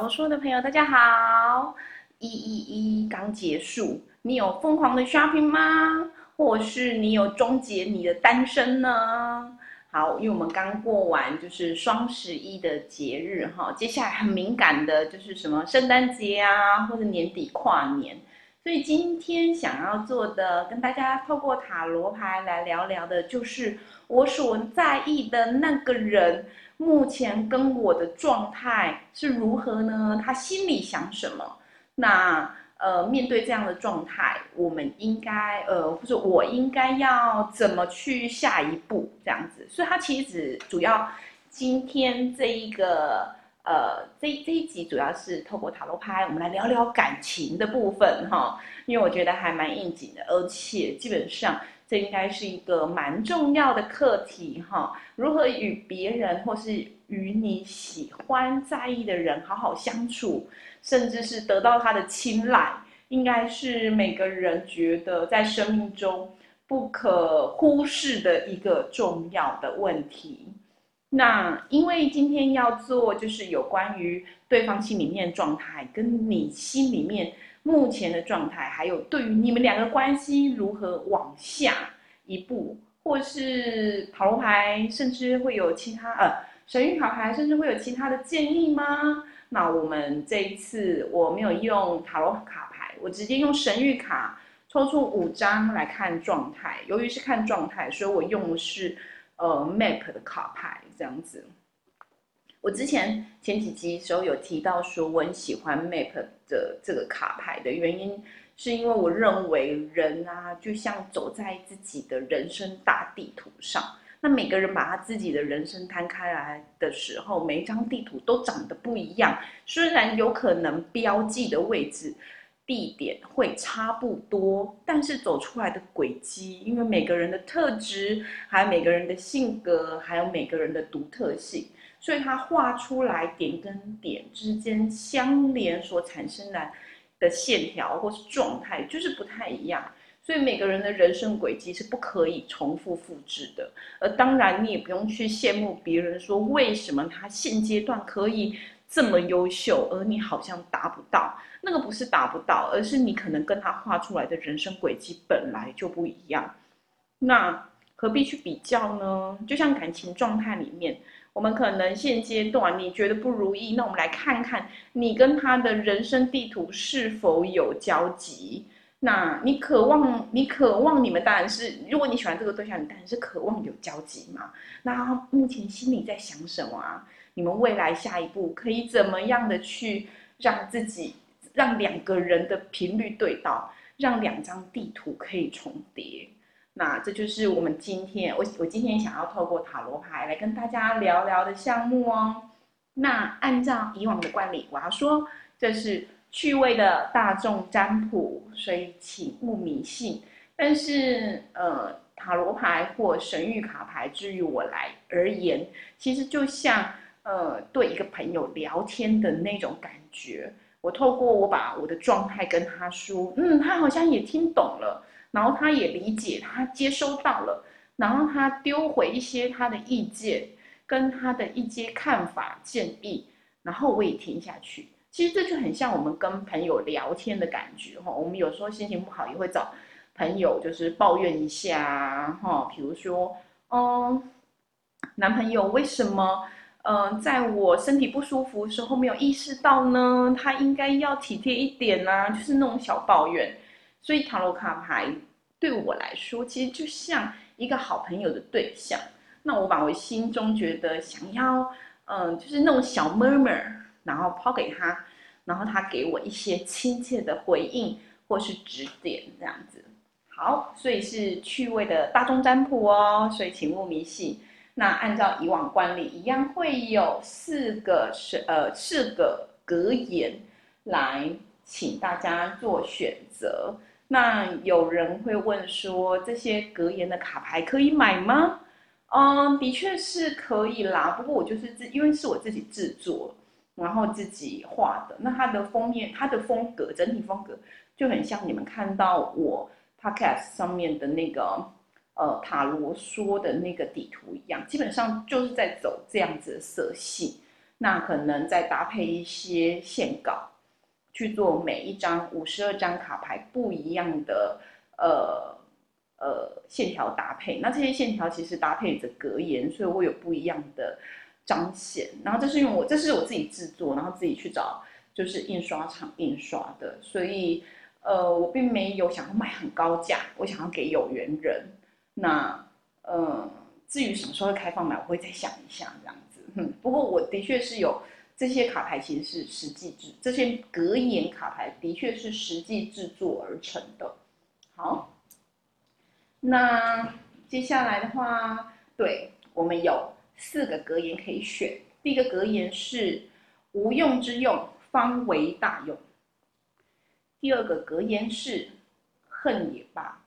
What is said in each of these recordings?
罗说的朋友，大家好！一一一刚结束，你有疯狂的 shopping 吗？或是你有终结你的单身呢？好，因为我们刚过完就是双十一的节日哈，接下来很敏感的就是什么圣诞节啊，或者年底跨年，所以今天想要做的，跟大家透过塔罗牌来聊聊的，就是我所在意的那个人。目前跟我的状态是如何呢？他心里想什么？那呃，面对这样的状态，我们应该呃，或者我应该要怎么去下一步？这样子，所以他其实主要今天这一个呃，这这一集主要是透过塔罗牌，我们来聊聊感情的部分哈，因为我觉得还蛮应景的，而且基本上。这应该是一个蛮重要的课题哈，如何与别人或是与你喜欢在意的人好好相处，甚至是得到他的青睐，应该是每个人觉得在生命中不可忽视的一个重要的问题。那因为今天要做就是有关于对方心里面状态跟你心里面。目前的状态，还有对于你们两个关系如何往下一步，或是塔罗牌，甚至会有其他呃神谕卡牌，甚至会有其他的建议吗？那我们这一次我没有用塔罗卡牌，我直接用神谕卡抽出五张来看状态。由于是看状态，所以我用的是呃 map 的卡牌这样子。我之前前几集时候有提到说，我很喜欢 Map 的这个卡牌的原因，是因为我认为人啊，就像走在自己的人生大地图上。那每个人把他自己的人生摊开来的时候，每一张地图都长得不一样。虽然有可能标记的位置、地点会差不多，但是走出来的轨迹，因为每个人的特质，还有每个人的性格，还有每个人的独特性。所以它画出来点跟点之间相连所产生的的线条或是状态就是不太一样，所以每个人的人生轨迹是不可以重复复制的。而当然你也不用去羡慕别人说为什么他现阶段可以这么优秀，而你好像达不到。那个不是达不到，而是你可能跟他画出来的人生轨迹本来就不一样。那何必去比较呢？就像感情状态里面。我们可能现阶段你觉得不如意，那我们来看看你跟他的人生地图是否有交集。那你渴望，你渴望你们当然是，如果你喜欢这个对象，你当然是渴望有交集嘛。那目前心里在想什么啊？你们未来下一步可以怎么样的去让自己，让两个人的频率对到，让两张地图可以重叠？那这就是我们今天我我今天想要透过塔罗牌来跟大家聊聊的项目哦。那按照以往的惯例，我要说这是趣味的大众占卜，所以请勿迷信。但是呃，塔罗牌或神谕卡牌，至于我来而言，其实就像呃对一个朋友聊天的那种感觉。我透过我把我的状态跟他说，嗯，他好像也听懂了。然后他也理解，他接收到了，然后他丢回一些他的意见，跟他的一些看法建议，然后我也听下去。其实这就很像我们跟朋友聊天的感觉哈。我们有时候心情不好，也会找朋友就是抱怨一下哈。比如说，嗯，男朋友为什么嗯在我身体不舒服的时候没有意识到呢？他应该要体贴一点呐，就是那种小抱怨。所以塔罗卡牌对我来说，其实就像一个好朋友的对象。那我把我心中觉得想要，嗯，就是那种小 murmur，然后抛给他，然后他给我一些亲切的回应或是指点，这样子。好，所以是趣味的大众占卜哦，所以请勿迷信。那按照以往惯例，一样会有四个是呃四个格言来请大家做选择。那有人会问说，这些格言的卡牌可以买吗？嗯，的确是可以啦。不过我就是自，因为是我自己制作，然后自己画的。那它的封面，它的风格，整体风格就很像你们看到我 podcast 上面的那个呃塔罗说的那个底图一样，基本上就是在走这样子的色系。那可能再搭配一些线稿，去做每一张五十二张卡牌不一样的呃呃线条搭配。那这些线条其实搭配着格言，所以会有不一样的彰显。然后这是因为我这是我自己制作，然后自己去找就是印刷厂印刷的，所以呃我并没有想要卖很高价，我想要给有缘人。那呃至于什么时候开放买，我会再想一下这样子。嗯，不过我的确是有这些卡牌，其实是实际制这些格言卡牌的确是实际制作而成的。好，那接下来的话，对我们有四个格言可以选。第一个格言是“无用之用，方为大用”。第二个格言是“恨也罢，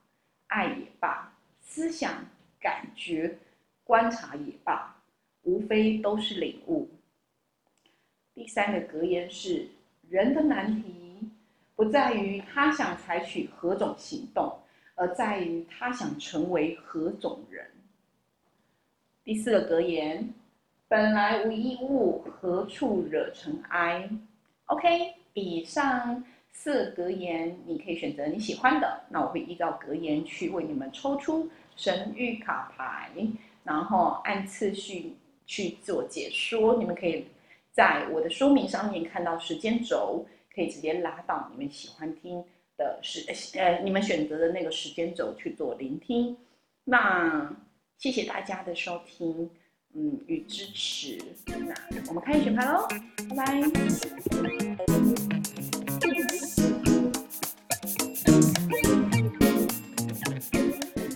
爱也罢，思想、感觉、观察也罢”。无非都是领悟。第三个格言是：人的难题不在于他想采取何种行动，而在于他想成为何种人。第四个格言：本来无一物，何处惹尘埃？OK，以上四格言，你可以选择你喜欢的。那我会依照格言去为你们抽出神谕卡牌，然后按次序。去做解说，你们可以在我的说明上面看到时间轴，可以直接拉到你们喜欢听的时呃，你们选择的那个时间轴去做聆听。那谢谢大家的收听，嗯与支持。那我们开始选牌喽，拜拜。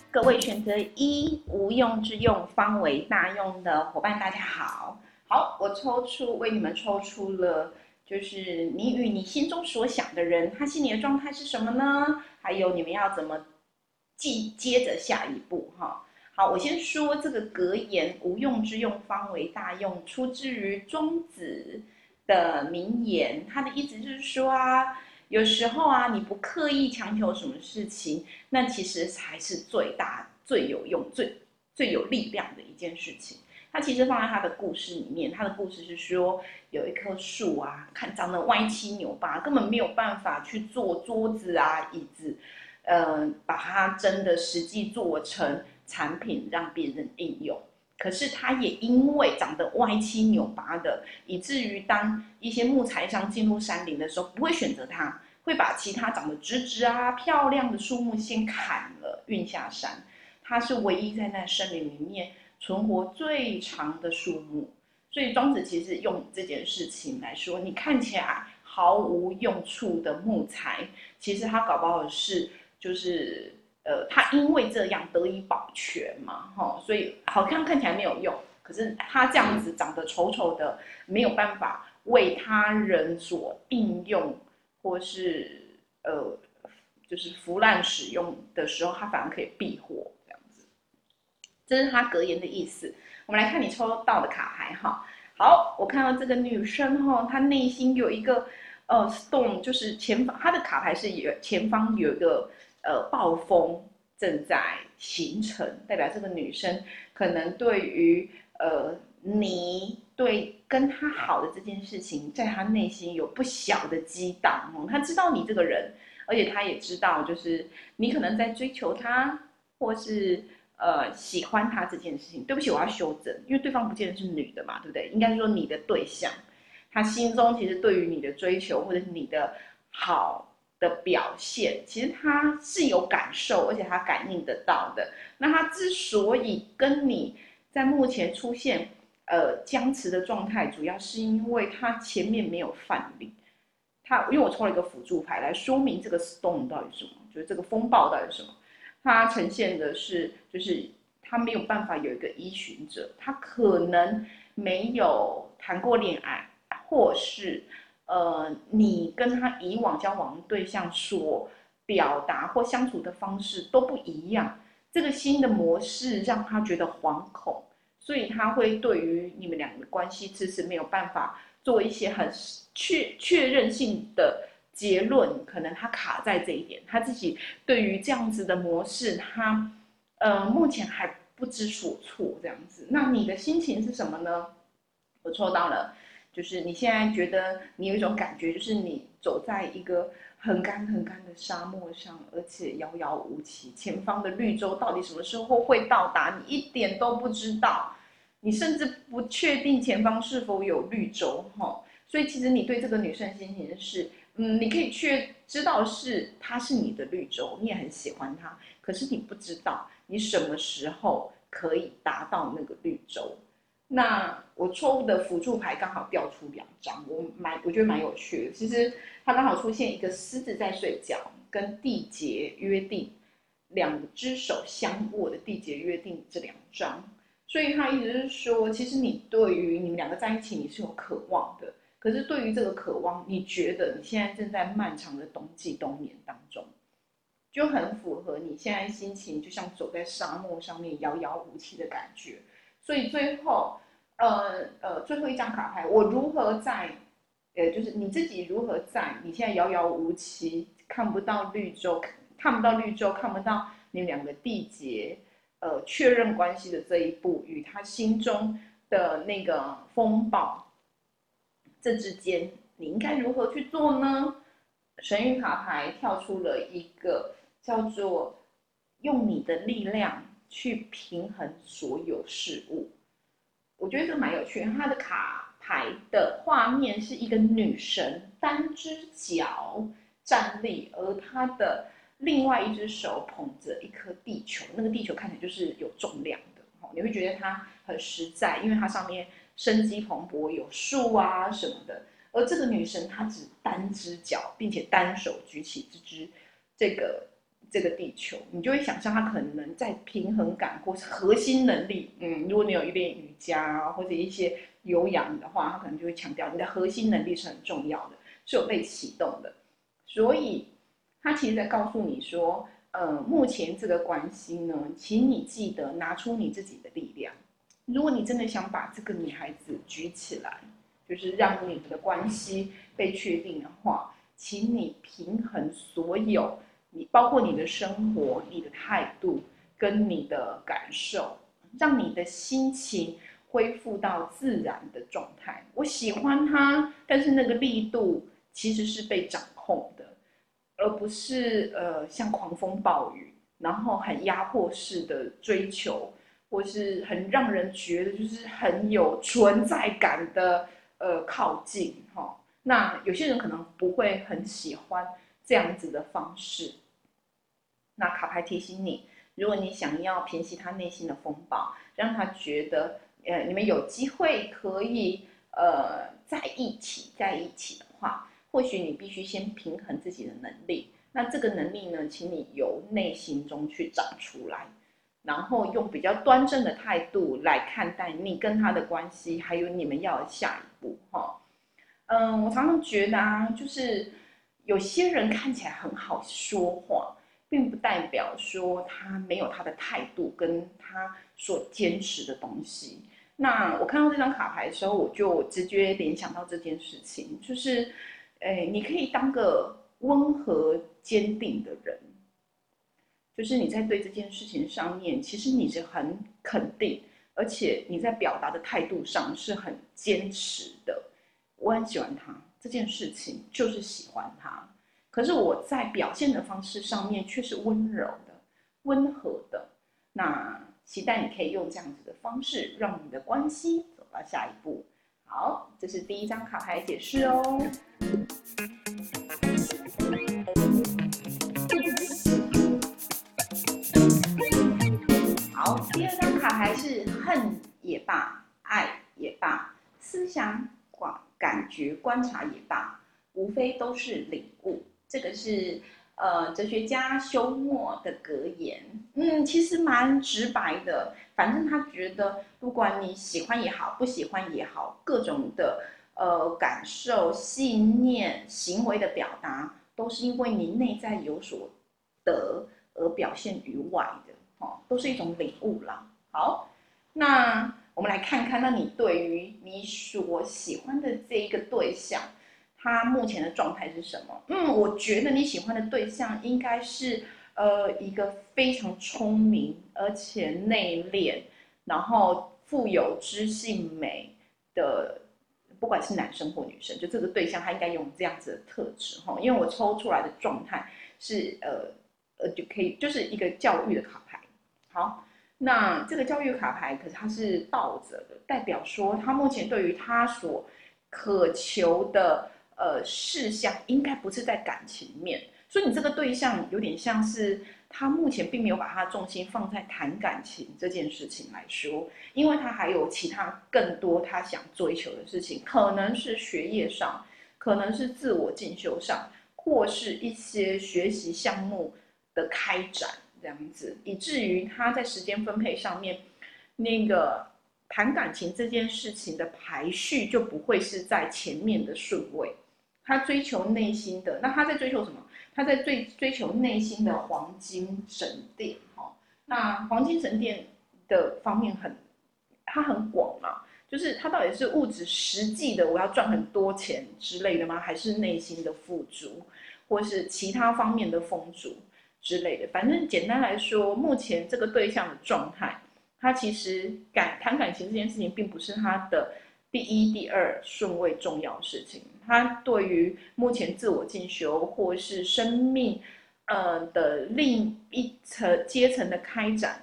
各位选择一无用之用方为大用的伙伴，大家好，好，我抽出为你们抽出了，就是你与你心中所想的人，他心里的状态是什么呢？还有你们要怎么继接着下一步哈？好，我先说这个格言“无用之用方为大用”，出自于庄子的名言，他的意思就是说啊。有时候啊，你不刻意强求什么事情，那其实才是最大、最有用、最最有力量的一件事情。他其实放在他的故事里面，他的故事是说，有一棵树啊，看长得歪七扭八，根本没有办法去做桌子啊、椅子，呃，把它真的实际做成产品让别人应用。可是它也因为长得歪七扭八的，以至于当一些木材商进入山林的时候，不会选择它，会把其他长得直直啊、漂亮的树木先砍了运下山。它是唯一在那森林里面存活最长的树木。所以庄子其实用这件事情来说，你看起来毫无用处的木材，其实它搞不好是就是。呃，它因为这样得以保全嘛，哈，所以好看看起来没有用，可是它这样子长得丑丑的，没有办法为他人所应用，或是呃，就是腐烂使用的时候，它反而可以避祸。这是他格言的意思。我们来看你抽到的卡牌哈。好，我看到这个女生哈，她内心有一个呃 storm，就是前方她的卡牌是有前方有一个。呃，暴风正在形成，代表这个女生可能对于呃你对跟她好的这件事情，在她内心有不小的激荡哦。她知道你这个人，而且她也知道，就是你可能在追求她，或是呃喜欢他这件事情。对不起，我要修正，因为对方不见得是女的嘛，对不对？应该说你的对象，他心中其实对于你的追求，或者是你的好。的表现，其实他是有感受，而且他感应得到的。那他之所以跟你在目前出现呃僵持的状态，主要是因为他前面没有范例。他因为我抽了一个辅助牌来说明这个 storm 到底是什么，就是这个风暴到底是什么。它呈现的是，就是他没有办法有一个依循者，他可能没有谈过恋爱，或是。呃，你跟他以往交往的对象所表达或相处的方式都不一样，这个新的模式让他觉得惶恐，所以他会对于你们两个关系迟迟没有办法做一些很确确认性的结论，可能他卡在这一点，他自己对于这样子的模式，他呃目前还不知所措这样子。那你的心情是什么呢？我抽到了。就是你现在觉得你有一种感觉，就是你走在一个很干很干的沙漠上，而且遥遥无期，前方的绿洲到底什么时候会到达，你一点都不知道，你甚至不确定前方是否有绿洲哈。所以其实你对这个女生心情是，嗯，你可以确知道是她是你的绿洲，你也很喜欢她，可是你不知道你什么时候可以达到那个绿洲。那我错误的辅助牌刚好掉出两张，我蛮我觉得蛮有趣的。其实它刚好出现一个狮子在睡觉，跟缔结约定，两只手相握的缔结约定这两张。所以他意思是说，其实你对于你们两个在一起，你是有渴望的。可是对于这个渴望，你觉得你现在正在漫长的冬季冬眠当中，就很符合你现在心情，就像走在沙漠上面遥遥无期的感觉。所以最后。呃呃，最后一张卡牌，我如何在，呃，就是你自己如何在你现在遥遥无期，看不到绿洲，看不到绿洲，看不到你们两个缔结，呃，确认关系的这一步，与他心中的那个风暴，这之间，你应该如何去做呢？神谕卡牌跳出了一个叫做用你的力量去平衡所有事物。我觉得这个蛮有趣，它的卡牌的画面是一个女神单只脚站立，而她的另外一只手捧着一颗地球，那个地球看起来就是有重量的，你会觉得它很实在，因为它上面生机蓬勃，有树啊什么的。而这个女神她只单只脚，并且单手举起这只这个。这个地球，你就会想象她可能在平衡感或是核心能力。嗯，如果你有一练瑜伽啊或者一些有氧的话，她可能就会强调你的核心能力是很重要的，是有被启动的。所以，他其实在告诉你说，呃，目前这个关系呢，请你记得拿出你自己的力量。如果你真的想把这个女孩子举起来，就是让你们的关系被确定的话，请你平衡所有。你包括你的生活、你的态度跟你的感受，让你的心情恢复到自然的状态。我喜欢他，但是那个力度其实是被掌控的，而不是呃像狂风暴雨，然后很压迫式的追求，或是很让人觉得就是很有存在感的呃靠近哈。那有些人可能不会很喜欢这样子的方式。那卡牌提醒你，如果你想要平息他内心的风暴，让他觉得，呃，你们有机会可以，呃，在一起，在一起的话，或许你必须先平衡自己的能力。那这个能力呢，请你由内心中去长出来，然后用比较端正的态度来看待你跟他的关系，还有你们要的下一步。哈，嗯，我常常觉得啊，就是有些人看起来很好说话。并不代表说他没有他的态度跟他所坚持的东西。那我看到这张卡牌的时候，我就直接联想到这件事情，就是，诶，你可以当个温和坚定的人，就是你在对这件事情上面，其实你是很肯定，而且你在表达的态度上是很坚持的。我很喜欢他这件事情，就是喜欢他。可是我在表现的方式上面却是温柔的、温和的。那期待你可以用这样子的方式，让你的关系走到下一步。好，这是第一张卡牌解释哦。卡牌是恨也罢，爱也罢，思想、观感觉、观察也罢，无非都是领悟。这个是呃哲学家休谟的格言，嗯，其实蛮直白的。反正他觉得，不管你喜欢也好，不喜欢也好，各种的呃感受、信念、行为的表达，都是因为你内在有所得而表现于外的，哦，都是一种领悟啦。好，那我们来看看，那你对于你所喜欢的这一个对象。他目前的状态是什么？嗯，我觉得你喜欢的对象应该是，呃，一个非常聪明而且内敛，然后富有知性美的，不管是男生或女生，就这个对象他应该有这样子的特质哈。因为我抽出来的状态是呃呃就可以就是一个教育的卡牌。好，那这个教育卡牌可是它是倒着的，代表说他目前对于他所渴求的呃事项，应该不是在感情面。所以你这个对象有点像是。他目前并没有把他的重心放在谈感情这件事情来说，因为他还有其他更多他想追求的事情，可能是学业上，可能是自我进修上，或是一些学习项目的开展这样子，以至于他在时间分配上面，那个谈感情这件事情的排序就不会是在前面的顺位。他追求内心的，那他在追求什么？他在追追求内心的黄金神殿，哈，那黄金神殿的方面很，它很广嘛，就是它到底是物质实际的，我要赚很多钱之类的吗？还是内心的富足，或是其他方面的丰足之类的？反正简单来说，目前这个对象的状态，他其实感谈感情这件事情，并不是他的第一、第二顺位重要事情。他对于目前自我进修或是生命，呃的另一层阶层的开展，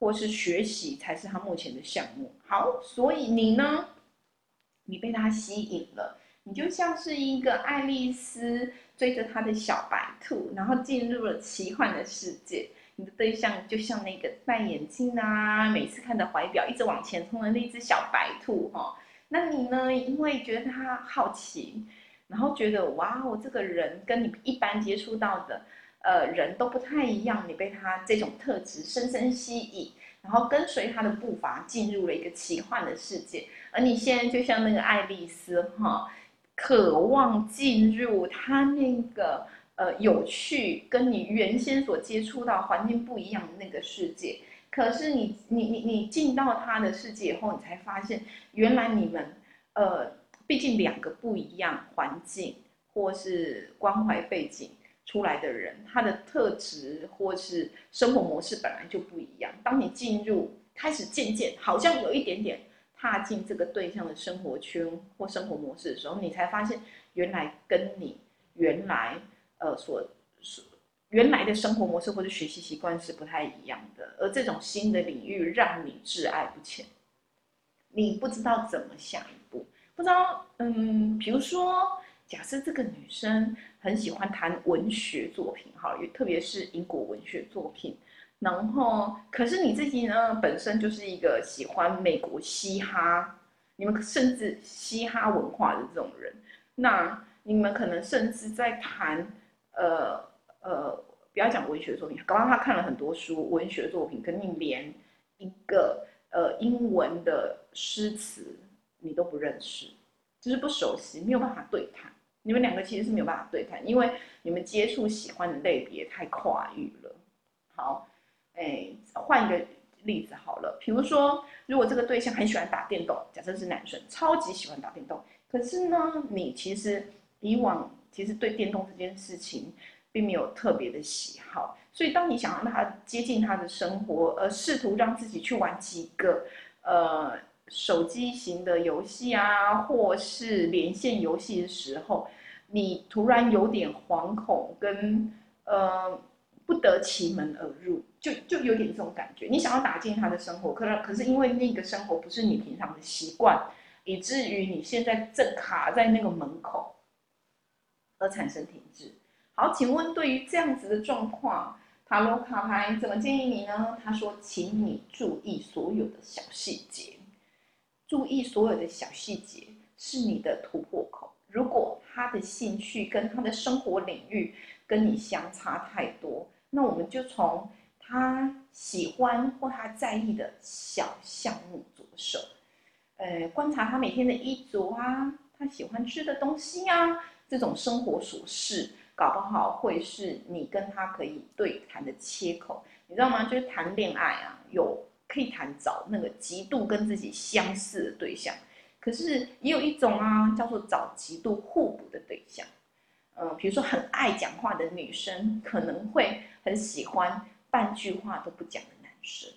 或是学习，才是他目前的项目。好，所以你呢，你被他吸引了，你就像是一个爱丽丝追着他的小白兔，然后进入了奇幻的世界。你的对象就像那个戴眼镜啊，每次看着怀表一直往前冲的那只小白兔，哈。那你呢？因为觉得他好奇，然后觉得哇哦，这个人跟你一般接触到的，呃，人都不太一样，你被他这种特质深深吸引，然后跟随他的步伐进入了一个奇幻的世界。而你现在就像那个爱丽丝哈，渴望进入他那个呃有趣，跟你原先所接触到环境不一样的那个世界。可是你你你你进到他的世界以后，你才发现原来你们，呃，毕竟两个不一样环境或是关怀背景出来的人，他的特质或是生活模式本来就不一样。当你进入开始渐渐好像有一点点踏进这个对象的生活圈或生活模式的时候，你才发现原来跟你原来呃所所。原来的生活模式或者学习习惯是不太一样的，而这种新的领域让你挚爱不浅，你不知道怎么下一步，不知道，嗯，比如说，假设这个女生很喜欢谈文学作品，哈，特别是英国文学作品，然后，可是你自己呢，本身就是一个喜欢美国嘻哈，你们甚至嘻哈文化的这种人，那你们可能甚至在谈，呃。呃，不要讲文学作品，刚刚他看了很多书，文学作品，肯定连一个呃英文的诗词你都不认识，就是不熟悉，没有办法对谈。你们两个其实是没有办法对谈，因为你们接触喜欢的类别太跨域了。好，哎，换一个例子好了，比如说，如果这个对象很喜欢打电动，假设是男生，超级喜欢打电动，可是呢，你其实以往其实对电动这件事情。并没有特别的喜好，所以当你想让他接近他的生活，而试图让自己去玩几个呃手机型的游戏啊，或是连线游戏的时候，你突然有点惶恐跟呃不得其门而入，就就有点这种感觉。你想要打进他的生活，可能可是因为那个生活不是你平常的习惯，以至于你现在正卡在那个门口，而产生停滞。好，请问对于这样子的状况，塔罗卡牌怎么建议你呢？他说，请你注意所有的小细节，注意所有的小细节是你的突破口。如果他的兴趣跟他的生活领域跟你相差太多，那我们就从他喜欢或他在意的小项目着手，呃，观察他每天的衣着啊，他喜欢吃的东西啊，这种生活琐事。搞不好会是你跟他可以对谈的切口，你知道吗？就是谈恋爱啊，有可以谈找那个极度跟自己相似的对象，可是也有一种啊，叫做找极度互补的对象。嗯，比如说很爱讲话的女生，可能会很喜欢半句话都不讲的男生，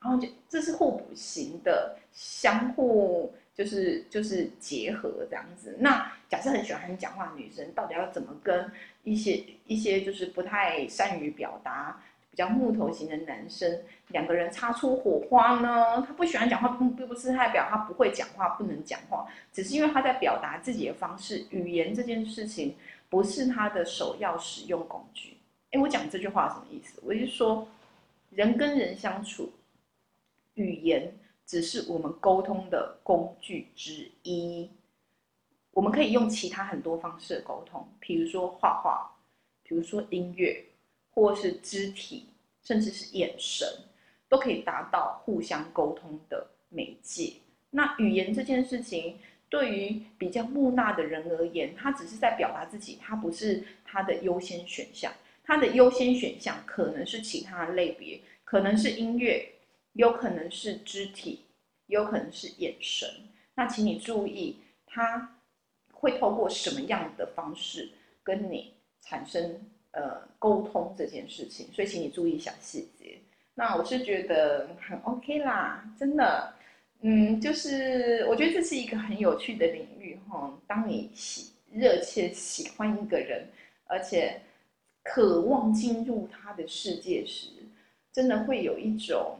然后就这是互补型的，相互就是就是结合这样子。那假设很喜欢讲话的女生，到底要怎么跟一些一些就是不太善于表达、比较木头型的男生，两个人擦出火花呢？他不喜欢讲话，并不是代表他不会讲话、不能讲话，只是因为他在表达自己的方式，语言这件事情不是他的首要使用工具。哎，我讲这句话什么意思？我是说，人跟人相处，语言。只是我们沟通的工具之一，我们可以用其他很多方式沟通，比如说画画，比如说音乐，或是肢体，甚至是眼神，都可以达到互相沟通的媒介。那语言这件事情，对于比较木讷的人而言，他只是在表达自己，他不是他的优先选项。他的优先选项可能是其他类别，可能是音乐。有可能是肢体，有可能是眼神。那请你注意，他会透过什么样的方式跟你产生呃沟通这件事情？所以请你注意小细节。那我是觉得很 OK 啦，真的，嗯，就是我觉得这是一个很有趣的领域哈。当你喜热切喜欢一个人，而且渴望进入他的世界时，真的会有一种。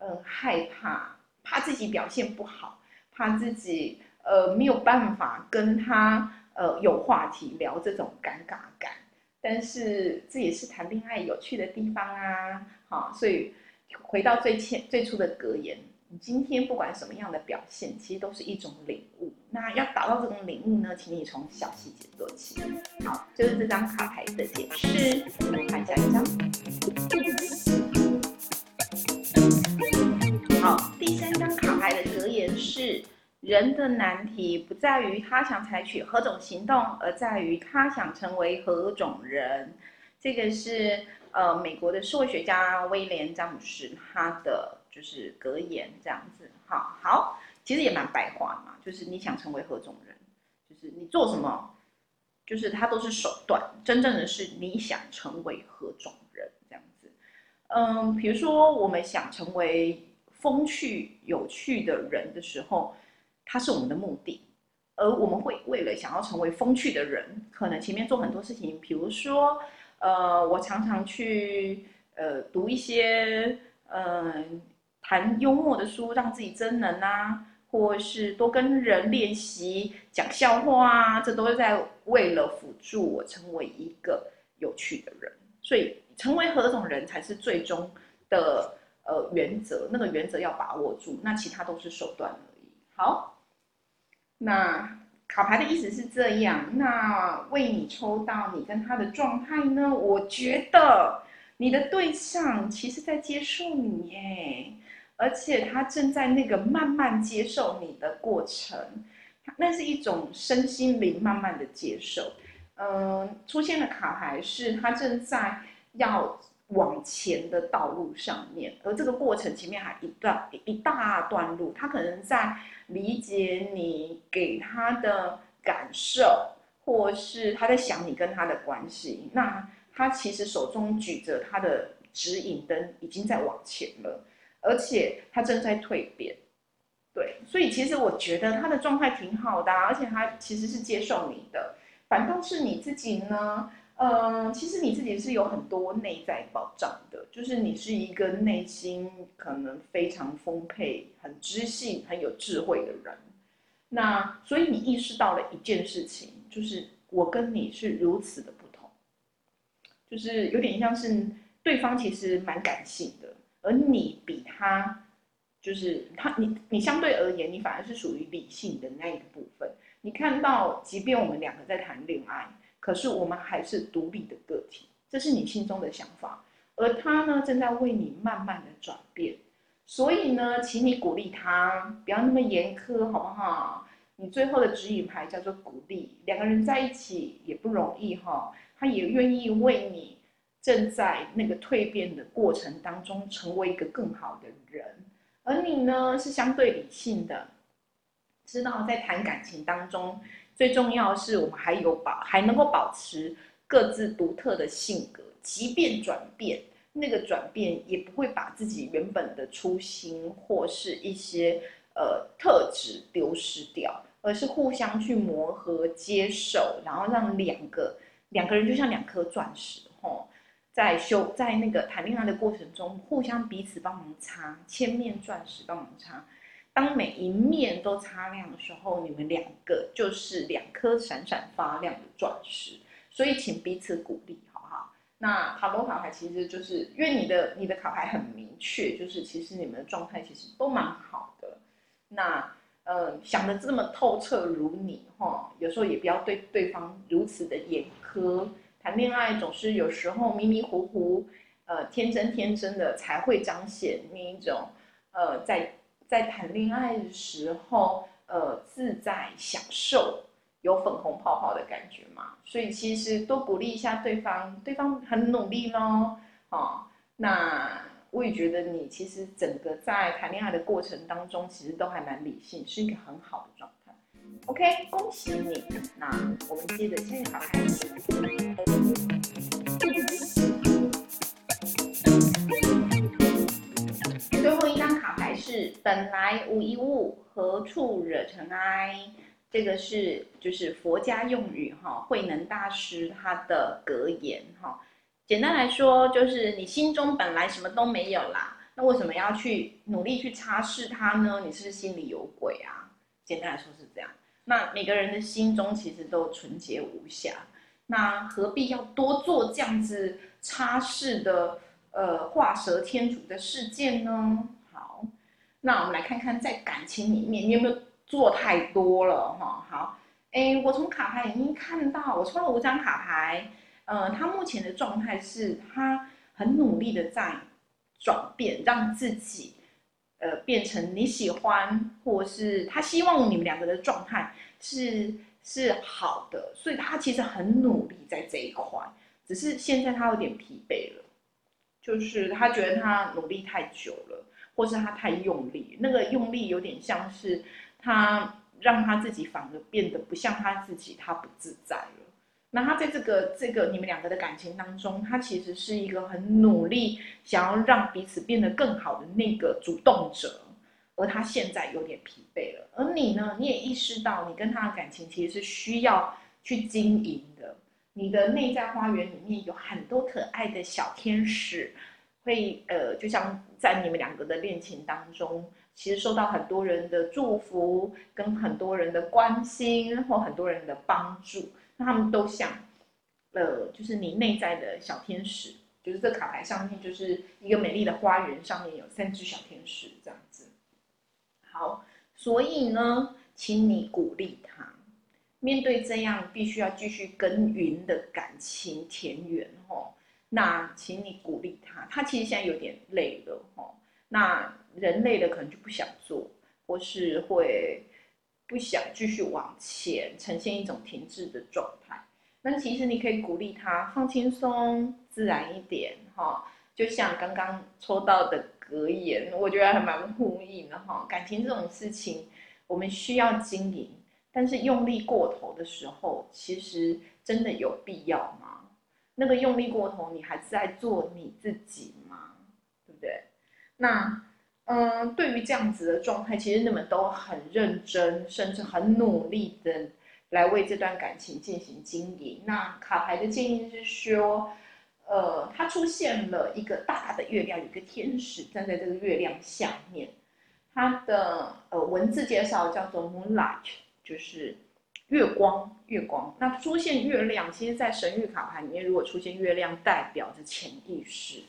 嗯，害怕，怕自己表现不好，怕自己呃没有办法跟他呃有话题聊这种尴尬感。但是这也是谈恋爱有趣的地方啊，好，所以回到最前最初的格言，你今天不管什么样的表现，其实都是一种领悟。那要达到这种领悟呢，请你从小细节做起。好，就是这张卡牌的解释，看下一张。好，第三张卡牌的格言是：人的难题不在于他想采取何种行动，而在于他想成为何种人。这个是呃美国的社会学家威廉詹姆斯他的就是格言这样子。好好，其实也蛮白话嘛，就是你想成为何种人，就是你做什么，就是它都是手段，真正的是你想成为何种人这样子。嗯，比如说我们想成为。风趣有趣的人的时候，他是我们的目的，而我们会为了想要成为风趣的人，可能前面做很多事情，比如说，呃，我常常去呃读一些嗯谈幽默的书，让自己增能啊，或是多跟人练习讲笑话啊，这都是在为了辅助我成为一个有趣的人。所以，成为何种人才是最终的。呃，原则那个原则要把握住，那其他都是手段而已。好，那卡牌的意思是这样。那为你抽到你跟他的状态呢？我觉得你的对象其实在接受你耶，而且他正在那个慢慢接受你的过程，那是一种身心灵慢慢的接受。嗯，出现的卡牌是他正在要。往前的道路上面，而这个过程前面还一段一大段路，他可能在理解你给他的感受，或是他在想你跟他的关系。那他其实手中举着他的指引灯，已经在往前了，而且他正在蜕变。对，所以其实我觉得他的状态挺好的，而且他其实是接受你的，反倒是你自己呢。嗯，其实你自己是有很多内在保障的，就是你是一个内心可能非常丰沛、很知性、很有智慧的人。那所以你意识到了一件事情，就是我跟你是如此的不同，就是有点像是对方其实蛮感性的，而你比他就是他你你相对而言，你反而是属于理性的那一个部分。你看到，即便我们两个在谈恋爱。可是我们还是独立的个体，这是你心中的想法，而他呢正在为你慢慢的转变，所以呢，请你鼓励他，不要那么严苛，好不好？你最后的指引牌叫做鼓励，两个人在一起也不容易哈，他也愿意为你正在那个蜕变的过程当中成为一个更好的人，而你呢是相对理性的，知道在谈感情当中。最重要是，我们还有保还能够保持各自独特的性格，即便转变，那个转变也不会把自己原本的初心或是一些呃特质丢失掉，而是互相去磨合、接受，然后让两个两个人就像两颗钻石，在修在那个谈恋爱的过程中，互相彼此帮忙擦千面钻石帮忙擦。当每一面都擦亮的时候，你们两个就是两颗闪闪发亮的钻石。所以，请彼此鼓励，好不好？那塔罗卡牌其实就是因为你的你的卡牌很明确，就是其实你们的状态其实都蛮好的。那呃，想的这么透彻如你哈，有时候也不要对对方如此的严苛。谈恋爱总是有时候迷迷糊糊，呃，天真天真的才会彰显那一种呃在。在谈恋爱的时候，呃，自在享受有粉红泡泡的感觉嘛，所以其实多鼓励一下对方，对方很努力咯。哦，那我也觉得你其实整个在谈恋爱的过程当中，其实都还蛮理性，是一个很好的状态。OK，恭喜你。那我们接着下一个开始。是本来无一物，何处惹尘埃？这个是就是佛家用语哈，慧能大师他的格言哈。简单来说，就是你心中本来什么都没有啦，那为什么要去努力去擦拭它呢？你是不是心里有鬼啊？简单来说是这样。那每个人的心中其实都纯洁无瑕，那何必要多做这样子擦拭的呃画蛇添足的事件呢？好那我们来看看，在感情里面，你有没有做太多了哈？好，哎，我从卡牌里面看到，我抽了五张卡牌，呃，他目前的状态是他很努力的在转变，让自己呃变成你喜欢，或是他希望你们两个的状态是是好的，所以他其实很努力在这一块，只是现在他有点疲惫了，就是他觉得他努力太久了。或是他太用力，那个用力有点像是他让他自己反而变得不像他自己，他不自在了。那他在这个这个你们两个的感情当中，他其实是一个很努力想要让彼此变得更好的那个主动者，而他现在有点疲惫了。而你呢，你也意识到你跟他的感情其实是需要去经营的。你的内在花园里面有很多可爱的小天使。会呃，就像在你们两个的恋情当中，其实受到很多人的祝福，跟很多人的关心，或很多人的帮助，他们都像，呃，就是你内在的小天使，就是这卡牌上面就是一个美丽的花园，上面有三只小天使这样子。好，所以呢，请你鼓励他，面对这样必须要继续耕耘的感情田园，吼。那请你鼓励他，他其实现在有点累了哈。那人累了可能就不想做，或是会不想继续往前，呈现一种停滞的状态。那其实你可以鼓励他放轻松，自然一点哈。就像刚刚抽到的格言，我觉得还蛮呼应的哈。感情这种事情，我们需要经营，但是用力过头的时候，其实真的有必要吗？那个用力过头，你还是在做你自己吗？对不对？那，嗯，对于这样子的状态，其实你们都很认真，甚至很努力的来为这段感情进行经营。那卡牌的建议是说，呃，它出现了一个大大的月亮，有个天使站在这个月亮下面，它的呃文字介绍叫做 Moonlight，就是。月光，月光，那出现月亮，其实，在神谕卡牌里面，如果出现月亮，代表着潜意识，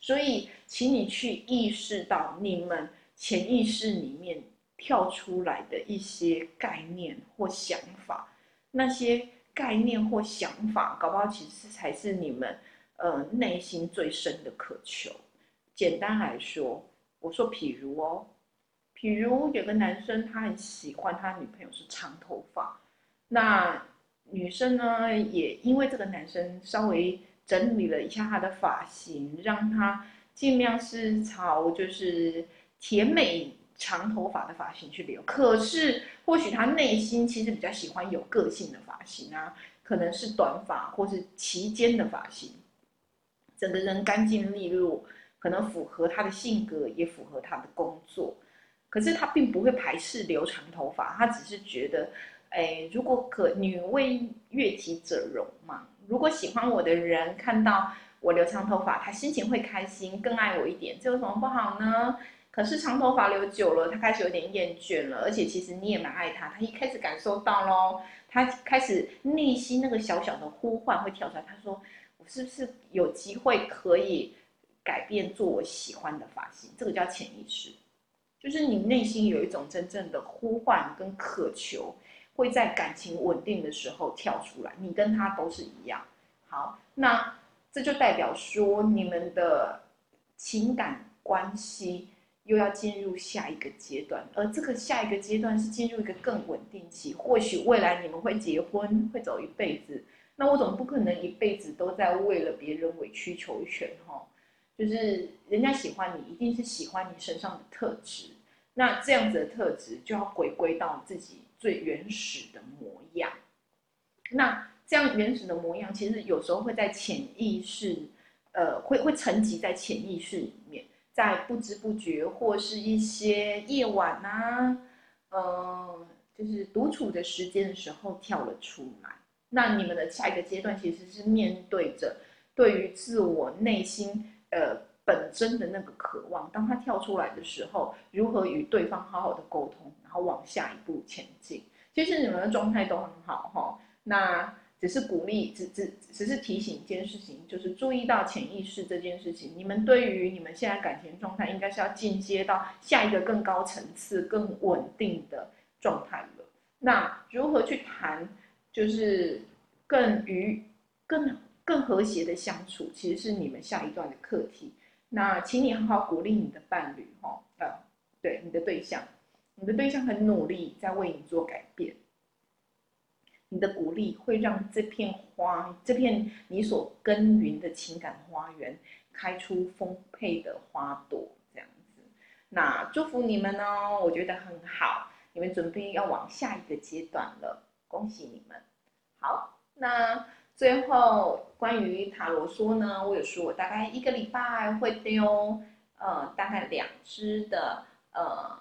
所以，请你去意识到你们潜意识里面跳出来的一些概念或想法，那些概念或想法，搞不好其实才是你们呃内心最深的渴求。简单来说，我说，譬如哦，譬如有个男生，他很喜欢他女朋友是长头发。那女生呢，也因为这个男生稍微整理了一下他的发型，让他尽量是朝就是甜美长头发的发型去留。可是或许他内心其实比较喜欢有个性的发型啊，可能是短发或是齐肩的发型，整个人干净利落，可能符合他的性格，也符合他的工作。可是他并不会排斥留长头发，他只是觉得，哎，如果可女为悦己者容嘛。如果喜欢我的人看到我留长头发，他心情会开心，更爱我一点，这有什么不好呢？可是长头发留久了，他开始有点厌倦了，而且其实你也蛮爱他，他一开始感受到喽，他开始内心那个小小的呼唤会跳出来，他说，我是不是有机会可以改变做我喜欢的发型？这个叫潜意识。就是你内心有一种真正的呼唤跟渴求，会在感情稳定的时候跳出来。你跟他都是一样。好，那这就代表说你们的情感关系又要进入下一个阶段，而这个下一个阶段是进入一个更稳定期。或许未来你们会结婚，会走一辈子。那我总不可能一辈子都在为了别人委曲求全哈。就是人家喜欢你，一定是喜欢你身上的特质。那这样子的特质就要回归到自己最原始的模样。那这样原始的模样，其实有时候会在潜意识，呃，会会沉积在潜意识里面，在不知不觉或是一些夜晚呐，嗯，就是独处的时间的时候跳了出来。那你们的下一个阶段其实是面对着对于自我内心。呃，本真的那个渴望，当他跳出来的时候，如何与对方好好的沟通，然后往下一步前进？其实你们的状态都很好哈，那只是鼓励，只只只是提醒一件事情，就是注意到潜意识这件事情。你们对于你们现在感情状态，应该是要进阶到下一个更高层次、更稳定的状态了。那如何去谈，就是更与更。更和谐的相处，其实是你们下一段的课题。那请你好好鼓励你的伴侣，哈，呃，对你的对象，你的对象很努力在为你做改变。你的鼓励会让这片花，这片你所耕耘的情感花园，开出丰沛的花朵，这样子。那祝福你们呢，我觉得很好，你们准备要往下一个阶段了，恭喜你们。好，那。最后，关于塔罗说呢，我有说，我大概一个礼拜会丢，呃，大概两支的，呃，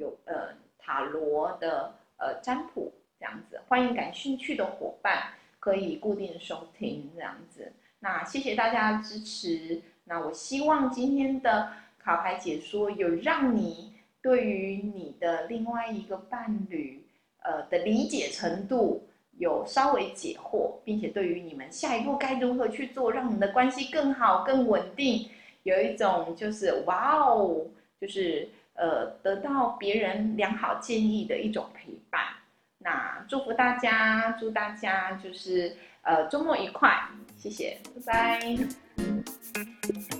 有呃塔罗的呃占卜这样子，欢迎感兴趣的伙伴可以固定收听这样子。那谢谢大家的支持。那我希望今天的卡牌解说有让你对于你的另外一个伴侣，呃的理解程度。有稍微解惑，并且对于你们下一步该如何去做，让你们的关系更好、更稳定，有一种就是哇哦，就是呃得到别人良好建议的一种陪伴。那祝福大家，祝大家就是呃周末愉快，谢谢，拜拜。